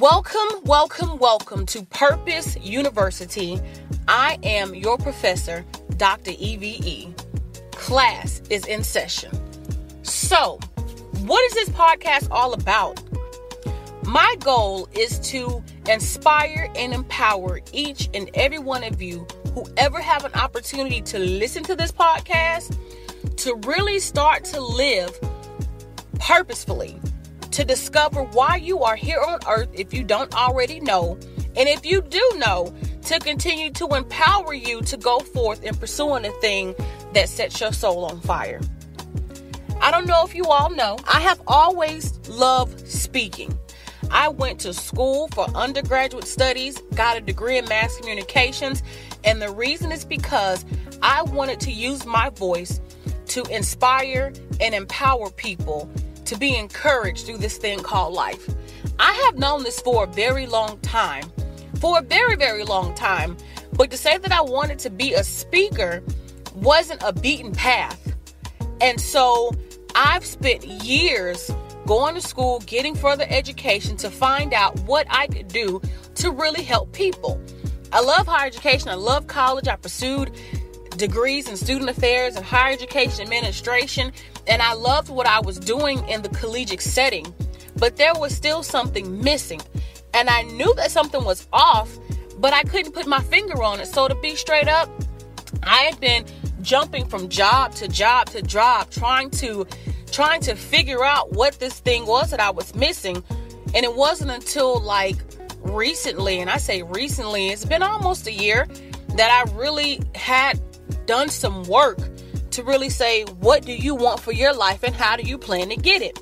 Welcome, welcome, welcome to Purpose University. I am your professor, Dr. EVE. Class is in session. So, what is this podcast all about? My goal is to inspire and empower each and every one of you who ever have an opportunity to listen to this podcast to really start to live purposefully to discover why you are here on earth if you don't already know. And if you do know, to continue to empower you to go forth in pursuing the thing that sets your soul on fire. I don't know if you all know, I have always loved speaking. I went to school for undergraduate studies, got a degree in mass communications, and the reason is because I wanted to use my voice to inspire and empower people to be encouraged through this thing called life. I have known this for a very long time, for a very, very long time. But to say that I wanted to be a speaker wasn't a beaten path. And so I've spent years going to school, getting further education to find out what I could do to really help people. I love higher education. I love college. I pursued degrees in student affairs and higher education administration and I loved what I was doing in the collegiate setting, but there was still something missing. And I knew that something was off, but I couldn't put my finger on it. So to be straight up, I had been jumping from job to job to job trying to trying to figure out what this thing was that I was missing. And it wasn't until like recently, and I say recently, it's been almost a year that I really had done some work to really say, what do you want for your life and how do you plan to get it?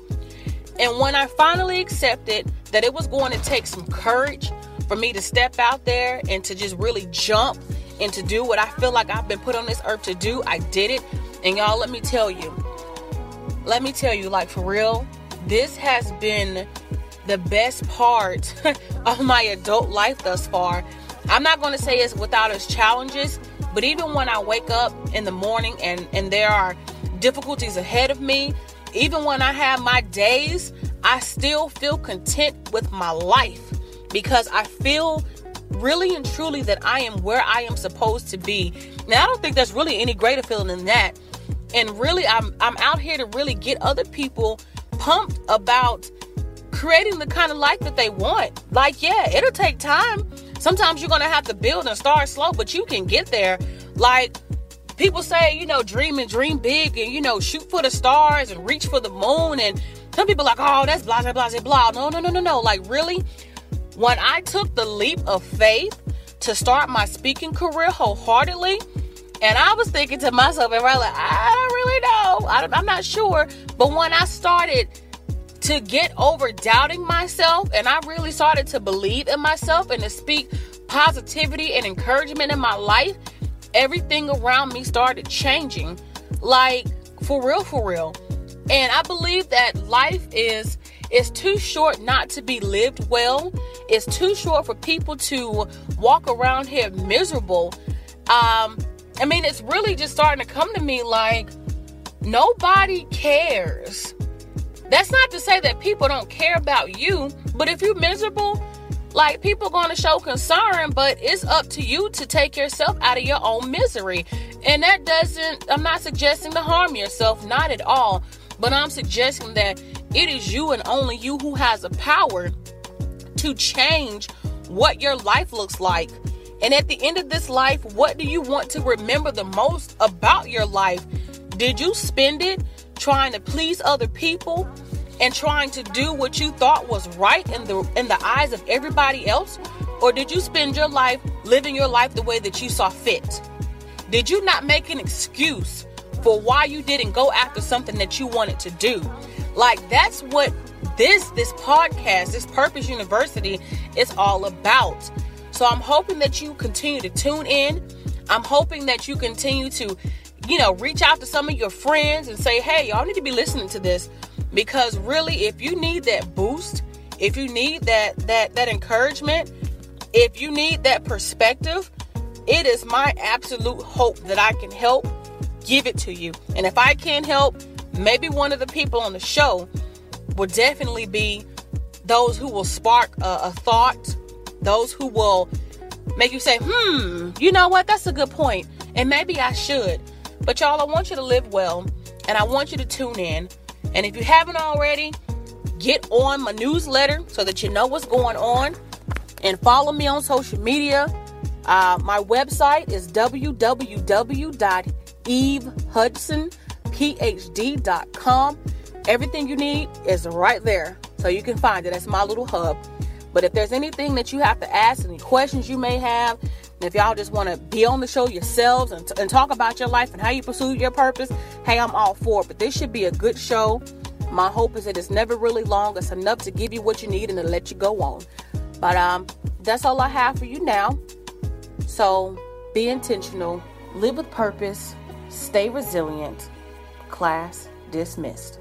And when I finally accepted that it was going to take some courage for me to step out there and to just really jump and to do what I feel like I've been put on this earth to do, I did it. And y'all, let me tell you, let me tell you, like for real, this has been the best part of my adult life thus far. I'm not going to say it's without its challenges but even when I wake up in the morning and, and there are difficulties ahead of me, even when I have my days, I still feel content with my life because I feel really and truly that I am where I am supposed to be. Now, I don't think there's really any greater feeling than that. And really, I'm, I'm out here to really get other people pumped about creating the kind of life that they want. Like, yeah, it'll take time. Sometimes you're going to have to build and start slow, but you can get there. Like, people say, you know, dream and dream big and, you know, shoot for the stars and reach for the moon. And some people like, oh, that's blah, blah, blah, blah. No, no, no, no, no. Like, really? When I took the leap of faith to start my speaking career wholeheartedly, and I was thinking to myself, and I like, I don't really know. I, I'm not sure. But when I started to get over doubting myself and I really started to believe in myself and to speak positivity and encouragement in my life, everything around me started changing. Like for real, for real. And I believe that life is is too short not to be lived well. It's too short for people to walk around here miserable. Um, I mean, it's really just starting to come to me like nobody cares that's not to say that people don't care about you, but if you're miserable, like people going to show concern, but it's up to you to take yourself out of your own misery. And that doesn't, I'm not suggesting to harm yourself, not at all, but I'm suggesting that it is you and only you who has the power to change what your life looks like. And at the end of this life, what do you want to remember the most about your life? Did you spend it trying to please other people and trying to do what you thought was right in the in the eyes of everybody else? Or did you spend your life living your life the way that you saw fit? Did you not make an excuse for why you didn't go after something that you wanted to do? Like that's what this this podcast this purpose university is all about. So i'm hoping that you continue to tune in. I'm hoping that you continue to you know, reach out to some of your friends and say, hey, y'all need to be listening to this. Because really, if you need that boost, if you need that that that encouragement, if you need that perspective, it is my absolute hope that I can help give it to you. And if I can't help, maybe one of the people on the show will definitely be those who will spark a, a thought, those who will make you say, hmm, you know what? That's a good. And maybe I should. But y'all, I want you to live well and I want you to tune in. And if you haven't already, get on my newsletter so that you know what's going on and follow me on social media. Uh, my website is www.evehudsonphd.com. Everything you need is right there, so you can find it. That's my little hub. But if there's anything that you have to ask, any questions you may have, if y'all just want to be on the show yourselves and, t- and talk about your life and how you pursue your purpose, hey, I'm all for it. But this should be a good show. My hope is that it's never really long. It's enough to give you what you need and to let you go on. But um, that's all I have for you now. So be intentional, live with purpose, stay resilient. Class dismissed.